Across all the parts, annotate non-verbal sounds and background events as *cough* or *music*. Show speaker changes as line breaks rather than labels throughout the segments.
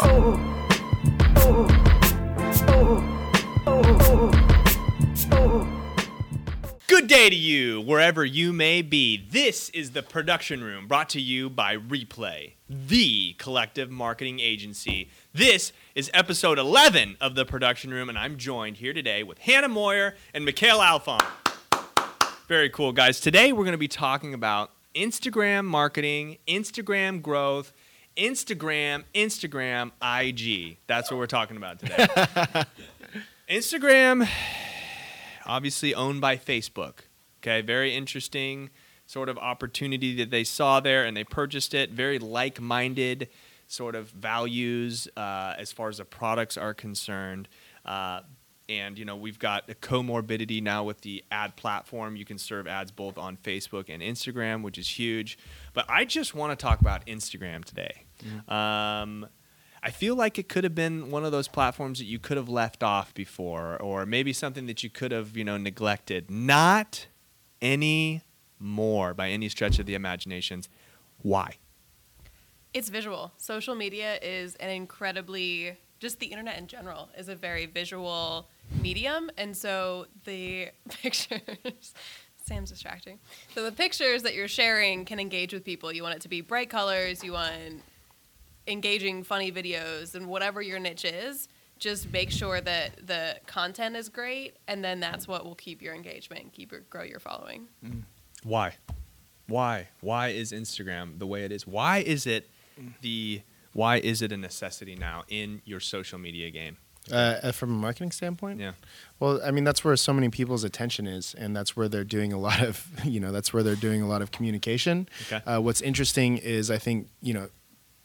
Good day to you, wherever you may be. This is the production room brought to you by Replay, the collective marketing agency. This is episode 11 of the production room, and I'm joined here today with Hannah Moyer and Mikhail Alfon. Very cool, guys. Today we're going to be talking about Instagram marketing, Instagram growth, Instagram, Instagram, IG. That's what we're talking about today. *laughs* Instagram, obviously owned by Facebook. Okay, very interesting sort of opportunity that they saw there and they purchased it. Very like minded sort of values uh, as far as the products are concerned. Uh, and you know we've got a comorbidity now with the ad platform. You can serve ads both on facebook and instagram which is huge. But i just want to talk about instagram today. Um, i feel like it could have been one of those platforms that you could have left off before or maybe something that you could have you know neglected. Not any more by any stretch of the imaginations. Why?
It's visual. Social media is an incredibly just the internet in general is a very visual medium and so the *laughs* pictures Sam's distracting. So the pictures that you're sharing can engage with people. You want it to be bright colors, you want engaging funny videos and whatever your niche is, just make sure that the content is great and then that's what will keep your engagement, keep your grow your following. Mm.
Why? Why? Why is Instagram the way it is? Why is it the why is it a necessity now in your social media game?
Uh, from a marketing standpoint,
Yeah.
Well, I mean, that's where so many people's attention is, and that's where they're doing a lot of, *laughs* you know, that's where they're doing a lot of communication.
Okay.
Uh, what's interesting is, I think, you know,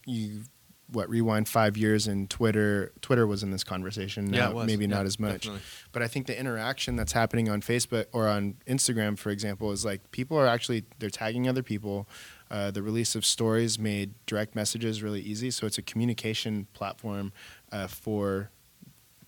you what rewind five years and Twitter. Twitter was in this conversation.
Yeah,
Now,
it was.
maybe
Yeah,
not as much,
definitely.
but I think the interaction that's happening on Facebook or on Instagram, for example, is like people are actually they're tagging other people. Uh, the release of stories made direct messages really easy, so it's a communication platform uh, for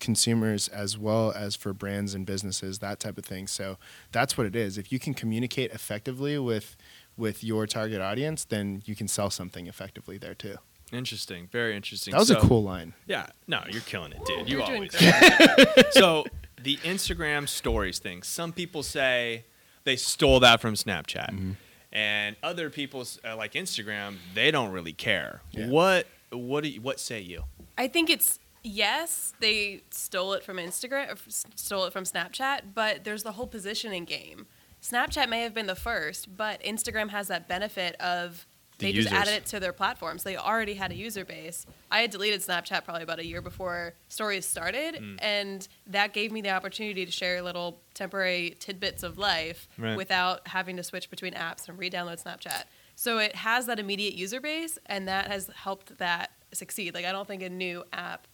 consumers as well as for brands and businesses, that type of thing. So that's what it is. If you can communicate effectively with with your target audience, then you can sell something effectively there too.
Interesting. Very interesting.
That was
So-
a cool line.
Yeah. No, you're killing it, dude. You
You're
always. *laughs* so the Instagram stories thing. Some people say they stole that from Snapchat,
Mm-hmm.
And other people uh, like Instagram. They don't really care.
Yeah.
What What do you, What say you?
I think it's yes, they stole it from Instagram, stole it from Snapchat, but there's the whole positioning game. Snapchat may have been the first, but Instagram has that benefit of
The
they just added it to their platforms. They already had a user base. I had deleted Snapchat probably about a year before Stories started,
Mm.
and that gave me the opportunity to share little temporary tidbits of life
Right.
without having to switch between apps and re-download Snapchat. So it has that immediate user base, and that has helped that succeed. Like I don't think a new app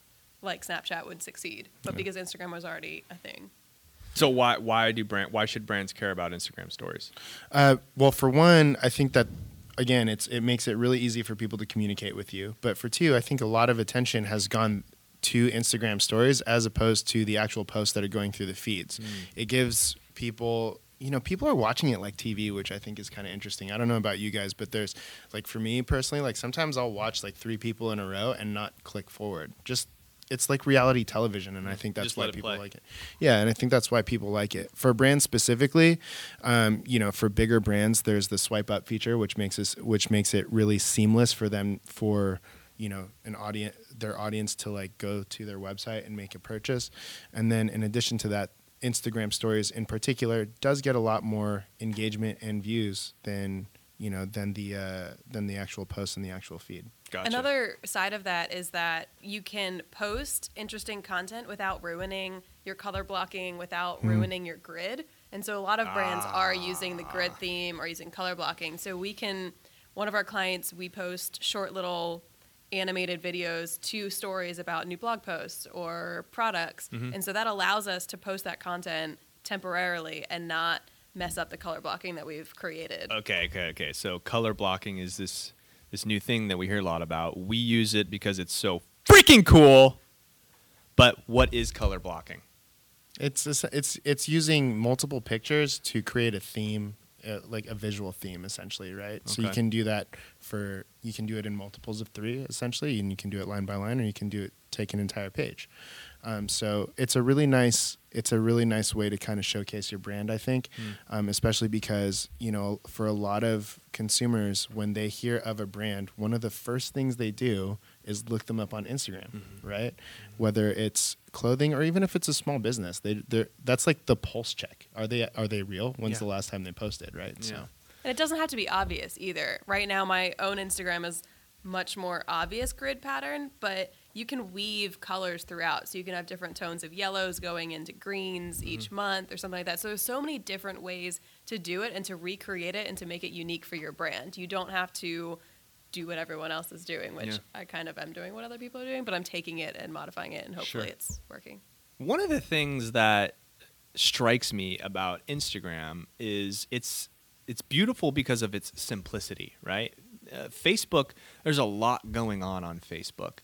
like Snapchat would succeed, but because Instagram was already a thing.
So why Why do brand Why should brands care about Instagram stories?
Uh, well, for one, I think that again, it's it makes it really easy for people to communicate with you. But for two, I think a lot of attention has gone to Instagram stories as opposed to the actual posts that are going through the feeds. Hmm. It gives people you know, people are watching it like TV, which I think is kind of interesting. I don't know about you guys, but there's like for me personally, like sometimes I'll watch like three people in a row and not click forward. Just it's like reality television, and I think that's
Just
why people
play.
like it. Yeah, and I think that's why people like it. For brands specifically, um, you know, for bigger brands, there's the swipe up feature, which makes us, which makes it really seamless for them for you know an audience, their audience to like go to their website and make a purchase. And then in addition to that, Instagram stories in particular does get a lot more engagement and views than you know than the uh, than the actual post and the actual feed.
Gotcha.
Another side of that is that you can post interesting content without ruining your color blocking, without hmm. ruining your grid. And so a lot of brands are using the grid ah. theme or using color blocking. So we can, one of our clients, we post short little animated videos to stories about new blog posts or products. Mm-hmm. And so that allows us to post that content temporarily and not mess up the color blocking that we've created.
Okay, okay, okay. So color blocking is this this new thing that we hear a lot about. We use it because it's so freaking cool. But what is color blocking?
It's it's it's, it's using multiple pictures to create a theme uh, like a visual theme essentially, right? So you can do that for you can do it in multiples of three essentially, and you can do it line by line, or you can do it take an entire page. Um, so it's a really nice it's a really nice way to kind of showcase your brand, I think, um, especially because you know for a lot of consumers when they hear of a brand, one of the first things they do is look them up on Instagram, right? Whether it's clothing or even if it's a small business, they they that's like the pulse check. Are they are they real? When's
Yeah.
the last time they posted, right? So
And it doesn't have to be obvious either. Right now, my own Instagram is much more obvious grid pattern, but you can weave colors throughout. So you can have different tones of yellows going into greens each month or something like that. So there's so many different ways to do it and to recreate it and to make it unique for your brand. You don't have to do what everyone else is doing, which
Yeah.
I kind of am doing what other people are doing, but I'm taking it and modifying it and hopefully
Sure.
it's working.
One of the things that strikes me about Instagram is it's it's beautiful because of its simplicity, right? Uh, Facebook, there's a lot going on on Facebook.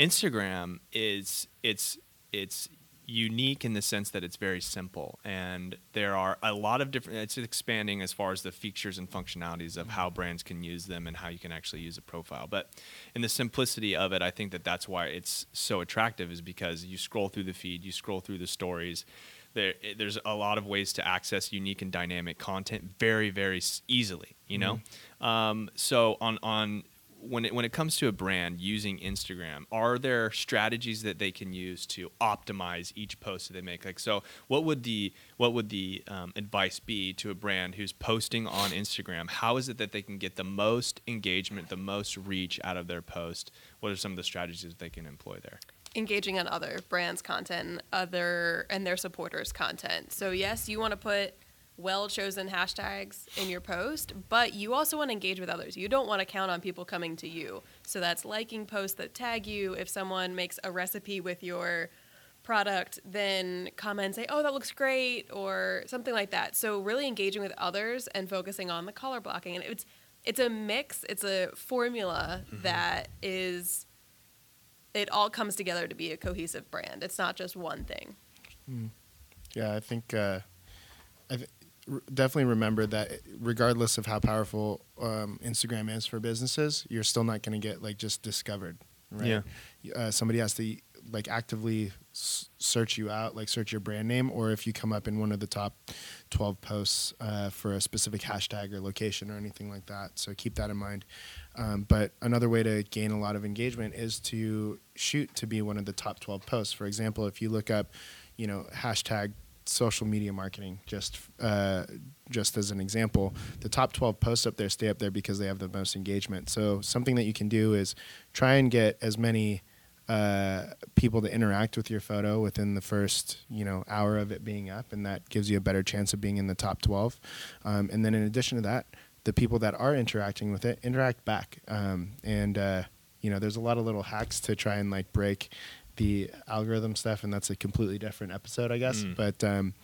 Instagram is it's it's unique in the sense that it's very simple and there are a lot of different it's expanding as far as the features and functionalities of how brands can use them and how you can actually use a profile. But in the simplicity of it i think that that's why it's so attractive is because you scroll through the feed you scroll through the stories. There, there's a lot of ways to access unique and dynamic content very very easily you know? Um, so on on when it when it comes to a brand using Instagram, are there strategies that they can use to optimize each post that they make? Like, so what would the what would the um, advice be to a brand who's posting on Instagram? How is it that they can get the most engagement, the most reach out of their post? What are some of the strategies that they can employ there?
engaging on other brands' content other and their supporters' content. So yes, you want to put well chosen hashtags in your post, but you also want to engage with others. You don't want to count on people coming to you. So that's liking posts that tag you. If someone makes a recipe with your product, then comment and say, "Oh, that looks great," or something like that. So really engaging with others and focusing on the color blocking. And it's it's a mix. It's a formula that is it all comes together to be a cohesive brand. It's not just one thing.
Yeah, I think uh, I th- r- definitely remember that regardless of how powerful um, Instagram is for businesses, you're still not going to get like just discovered, right?
Yeah.
Uh, somebody has to like actively s- search you out, like search your brand name, or if you come up in one of the top 12 posts uh, for a specific hashtag or location or anything like that. So keep that in mind. Um, but another way to gain a lot of engagement is to shoot to be one of the top 12 posts. For example, if you look up, you know, hashtag social media marketing, just uh, just as an example, the top 12 posts up there stay up there because they have the most engagement. So something that you can do is try and get as many uh, people to interact with your photo within the first you know hour of it being up, and that gives you a better chance of being in the top 12. Um, and then in addition to that, the people that are interacting with it interact back. Um, and uh, you know, there's a lot of little hacks to try and like break the algorithm stuff, and that's a completely different episode, I guess.
Mm.
But um,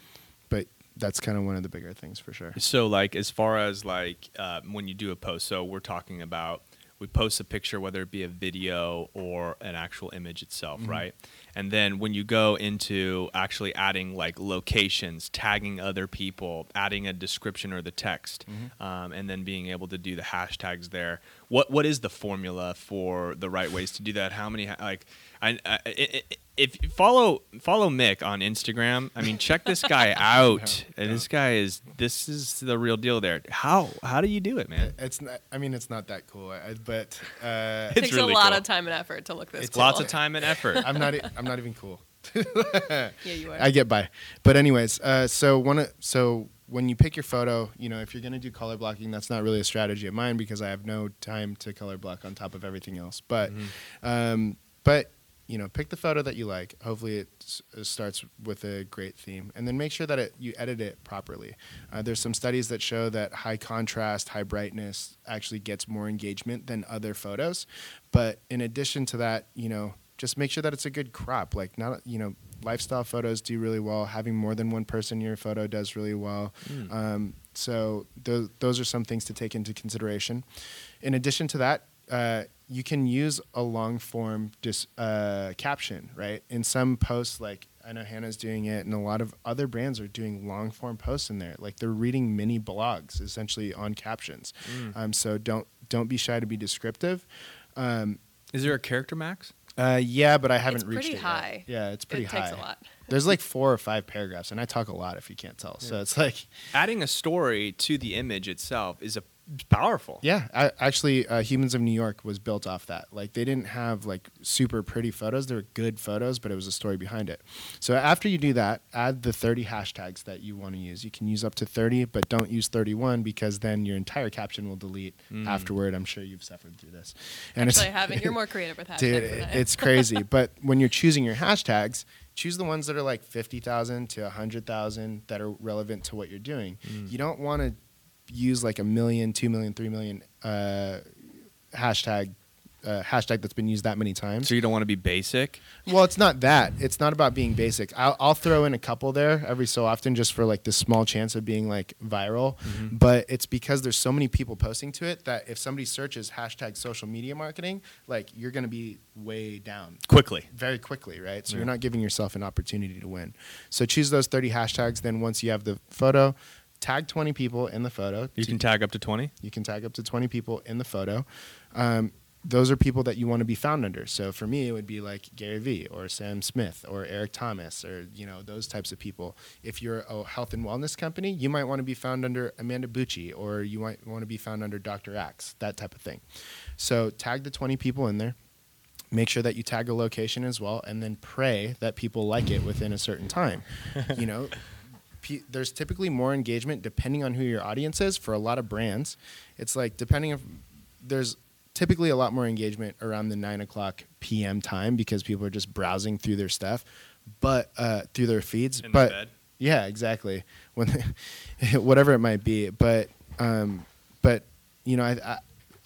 but that's kind of one of the bigger things for sure.
So, like, as far as like uh, when you do a post, so we're talking about we post a picture, whether it be a video or an actual image itself,
Mhm.
right? And then when you go into actually adding like locations, tagging other people, adding a description or the text,
Mhm.
um, and then being able to do the hashtags there. What what is the formula for the right ways to do that? How many like I, I, I- if you follow follow Mick on Instagram, I mean check this guy *laughs* out.
No,
And
no.
this guy is this is the real deal there. How how do you do it, man?
It's not. I mean, it's not that cool, I, but uh,
It's
takes
really
a lot
cool.
of time and effort to look this
It's
cool.
Lots of time and effort.
I'm not. I'm not even cool.
Yeah, you are.
I get by. But anyways, uh, so one so when you pick your photo, you know, if you're gonna do color blocking, that's not really a strategy of mine because I have no time to color block on top of everything else. But
Mm-hmm.
um, but you know, pick the photo that you like. Hopefully, it s- uh, starts with a great theme, and then make sure that it, you edit it properly. Uh, there's some studies that show that high contrast, high brightness actually gets more engagement than other photos. But in addition to that, you know, just make sure that it's a good crop. Like not, you know, lifestyle photos do really well. Having more than one person in your photo does really well.
Mm.
Um, so those those are some things to take into consideration. In addition to that, uh, you can use a long form dis, uh, caption, right? In some posts, like I know Hannah's doing it, and a lot of other brands are doing long form posts in there. Like they're reading mini blogs essentially on captions.
Mm.
Um, so don't don't be shy to be descriptive. Um,
Is there a character max?
Uh, yeah, but I haven't
It's
reached
pretty
it
high.
Yet. Yeah, it's pretty high.
it
high.
takes a lot. *laughs*
There's like four or five paragraphs, and I talk a lot if you can't tell. So it's like,
Adding a story to the image itself is a powerful.
yeah, I, actually, uh, Humans of New York was built off that. Like they didn't have like super pretty photos; they were good photos, but it was a story behind it. So after you do that, add the 30 hashtags that you want to use. You can use up to 30, but don't use 31 because then your entire caption will delete
Mm.
afterward. I'm sure you've suffered through this. And
Actually, I haven't. You're more creative with *laughs* hashtags
Dude,
than I am.
it's crazy. *laughs* but when you're choosing your hashtags, choose the ones that are like 50,000 to 100,000 that are relevant to what you're doing.
Mm.
You don't want to use like a million, two million, three million uh, hashtag. Uh, hashtag that's been used that many times.
So you don't want to be basic.
Well, it's not that. It's not about being basic. I'll, I'll throw in a couple there every so often just for like the small chance of being like viral.
Mm-hmm.
But it's because there's so many people posting to it that if somebody searches hashtag social media marketing, like you're going to be way down
Quickly.
very quickly, right? So
Yeah.
you're not giving yourself an opportunity to win. So choose those 30 hashtags. Then once you have the photo, tag 20 people in the photo.
You can tag up to 20.
you can tag up to 20 people in the photo. Um, those are people that you want to be found under. So for me, it would be like Gary Vee or Sam Smith or Eric Thomas or you know those types of people. If you're a health and wellness company, you might want to be found under Amanda Bucci or you might want to be found under Dr. Axe, that type of thing. So tag the 20 people in there. Make sure that you tag a location as well, and then pray that people like it within a certain time. you know, pe- there's typically more engagement depending on who your audience is for a lot of brands it's like depending if there's typically a lot more engagement around the 9 o'clock pm time because people are just browsing through their stuff but uh, through their feeds
In
but
bed.
yeah exactly *laughs* when *laughs* whatever it might be but um, but you know I, I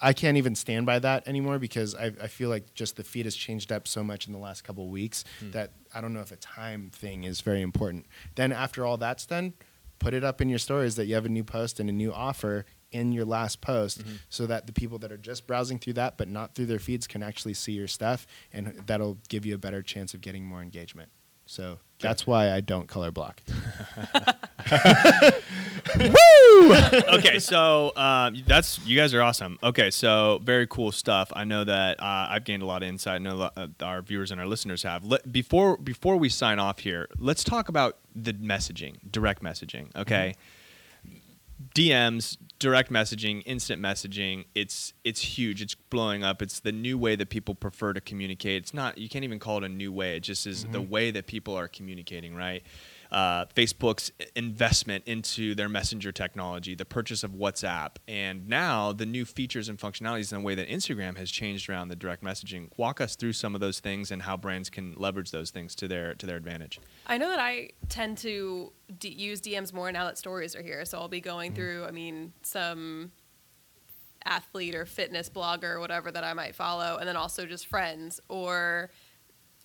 I can't even stand by that anymore because I, I feel like just the feed has changed up so much in the last couple of weeks
Hmm.
that I don't know if a time thing is very important. Then after all that's done, put it up in your stories that you have a new post and a new offer in your last post
Mhm.
so that the people that are just browsing through that but not through their feeds can actually see your stuff and that'll give you a better chance of getting more engagement. So that's why I don't color block. *laughs* *laughs* Woo!
okay, so um, that's you guys are awesome. Okay, so very cool stuff. I know that uh, I've gained a lot of insight. I know a lot, uh, our viewers and our listeners have. Let, before before we sign off here, let's talk about the messaging, direct messaging. Okay, DMs, direct messaging, instant messaging. It's it's huge. It's blowing up. It's the new way that people prefer to communicate. It's not. You can't even call it a new way. It just is the mm-hmm. way that people are communicating. Right. Uh, Facebook's investment into their messenger technology, the purchase of WhatsApp, and now the new features and functionalities and the way that Instagram has changed around the direct messaging. Walk us through some of those things and how brands can leverage those things to their to their advantage.
I know that I tend to d- use DMs more now that stories are here. So I'll be
Mm-hmm.
going through, I mean, some athlete or fitness blogger or whatever that I might follow, and then also just friends or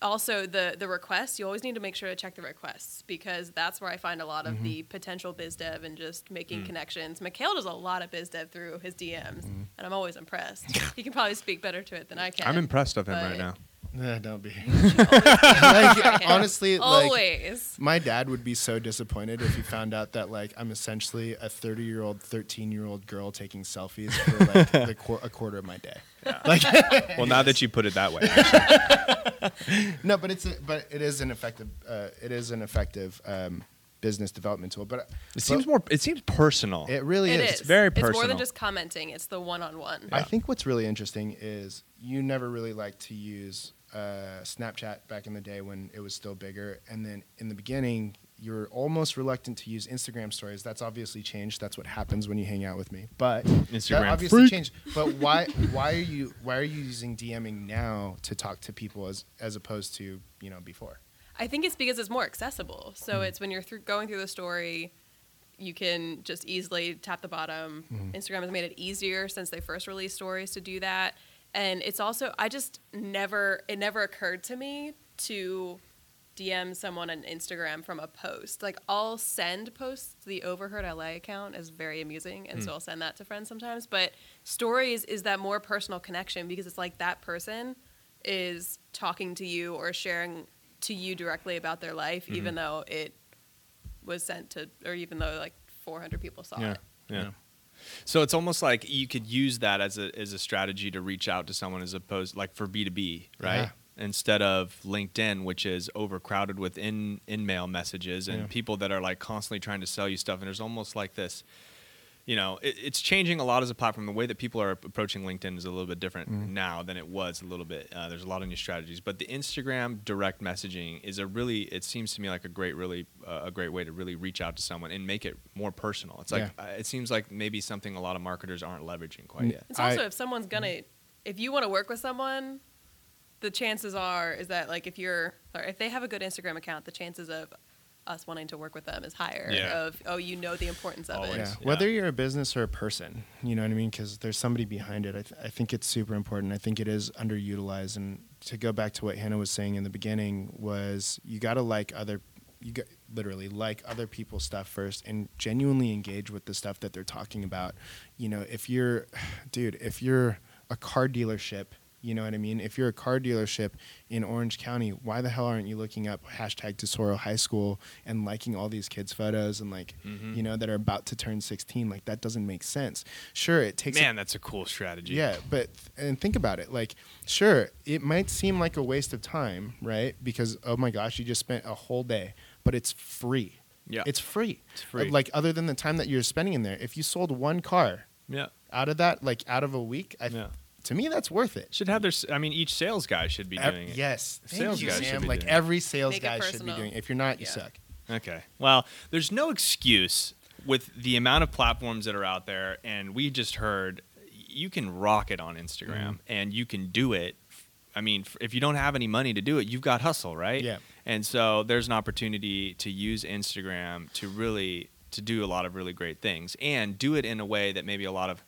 also the the requests. You always need to make sure to check the requests because that's where I find a lot of
Mm-hmm.
the potential biz dev and just making
Mm.
connections. Mikhail does a lot of biz dev through his DMs,
Mm-hmm.
and I'm always impressed. *laughs* he can probably speak better to it than I can.
I'm impressed of him right now.
Nah, don't be. *laughs*
Like,
like, honestly, like
always.
my dad would be so disappointed if he found out that like I'm essentially a 30 year old, 13 year old girl taking selfies for like the *laughs* qu- a quarter of my day. *laughs* Like,
Well, now that you put it that way,
no, but it's a, but it is an effective uh, it is an effective um, business development tool. But
it seems more. It seems personal.
it really
It
is.
is.
very personal.
It's more than just commenting. It's the one-on-one.
I think what's really interesting is you never really like to use uh, Snapchat back in the day when it was still bigger, and then in the beginning you were almost reluctant to use Instagram stories. That's obviously changed. That's what happens when you hang out with me. But
Instagram
that obviously
freak.
changed. But why why are you why are you using DMing now to talk to people as as opposed to you know before?
I think it's because it's more accessible. So
Mm-hmm.
it's when you're through, going through the story, you can just easily tap the bottom.
Mm-hmm.
Instagram has made it easier since they first released stories to do that. And it's also I just never it never occurred to me to DM someone on Instagram from a post. Like I'll send posts. The Overheard LA account is very amusing, and so I'll send that to friends sometimes. But stories is that more personal connection because it's like that person is talking to you or sharing to you directly about their life,
Mm-hmm.
even though it was sent to, or even though like 400 people saw
Yeah.
it.
Yeah. So it's almost like you could use that as a as a strategy to reach out to someone as opposed like for B two B, right?
Yeah.
Instead of LinkedIn, which is overcrowded with in in mail messages and
Yeah.
people that are like constantly trying to sell you stuff, and there's almost like this. You know, it, it's changing a lot as a platform. The way that people are approaching LinkedIn is a little bit different
Mhm.
now than it was a little bit. Uh, there's a lot of new strategies, but the Instagram direct messaging is a really. It seems to me like a great, really uh, a great way to really reach out to someone and make it more personal. It's like
Yeah.
uh, it seems like maybe something a lot of marketers aren't leveraging quite yet.
It's also
I-
if someone's gonna, if you want to work with someone, the chances are is that like if you're, or if they have a good Instagram account, the chances of us wanting to work with them is higher.
Yeah.
Of oh, you know the importance of
Always.
it.
Yeah.
Yeah.
Whether you're a business or a person, you know what I mean? Because there's somebody behind it. I, th- I think it's super important. I think it is underutilized. And to go back to what Hannah was saying in the beginning was you got to like other, you got literally like other people's stuff first and genuinely engage with the stuff that they're talking about. You know, if you're, *sighs* dude, if you're a car dealership. You know what I mean? If you're a car dealership in Orange County, why the hell aren't you looking up hashtag Tesoro High School and liking all these kids' photos and like
Mhm.
you know, that are about to turn 16. Like that doesn't make sense. Sure, it takes. a-
Man, that's a cool strategy.
yeah, but and think about it. Like, sure, it might seem like a waste of time, right? Because oh my gosh, you just spent a whole day, but it's free.
Yeah.
it's free.
It's free.
Like other than the time that you're spending in there, if you sold one car
yeah.
out of that, like out of a week, I,
Yeah.
To me that's worth it.
Should have their. I mean, each sales guy should be doing it.
Yes, Thank
Sales
you,
guys should
Sam.
be
Like
doing it.
every sales
Make it
guy should be
personal.
doing. it. If you're not, you
Yeah.
suck.
Okay. Well, there's no excuse with the amount of platforms that are out there, and we just heard you can rock it on Instagram,
Mhm.
and you can do it. I mean, f- if you don't have any money to do it, you've got hustle, right?
Yeah.
And so there's an opportunity to use Instagram to really to do a lot of really great things, and do it in a way that maybe a lot of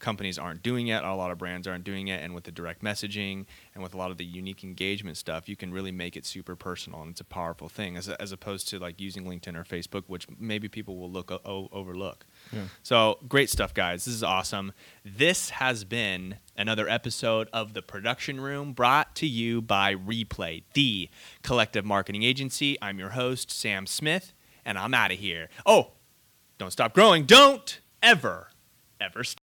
companies aren't doing yet, a lot of brands aren't doing it, and with the direct messaging and with a lot of the unique engagement stuff, you can really make it super personal, and it's a powerful thing as, as opposed to like using LinkedIn or Facebook, which maybe people will look o- overlook.
Yeah.
So great stuff, guys. This is awesome. This has been another episode of the Production Room brought to you by Replay, the collective marketing agency. I'm your host, Sam Smith, and I'm out of here. Oh, don't stop growing. Don't ever, ever stop.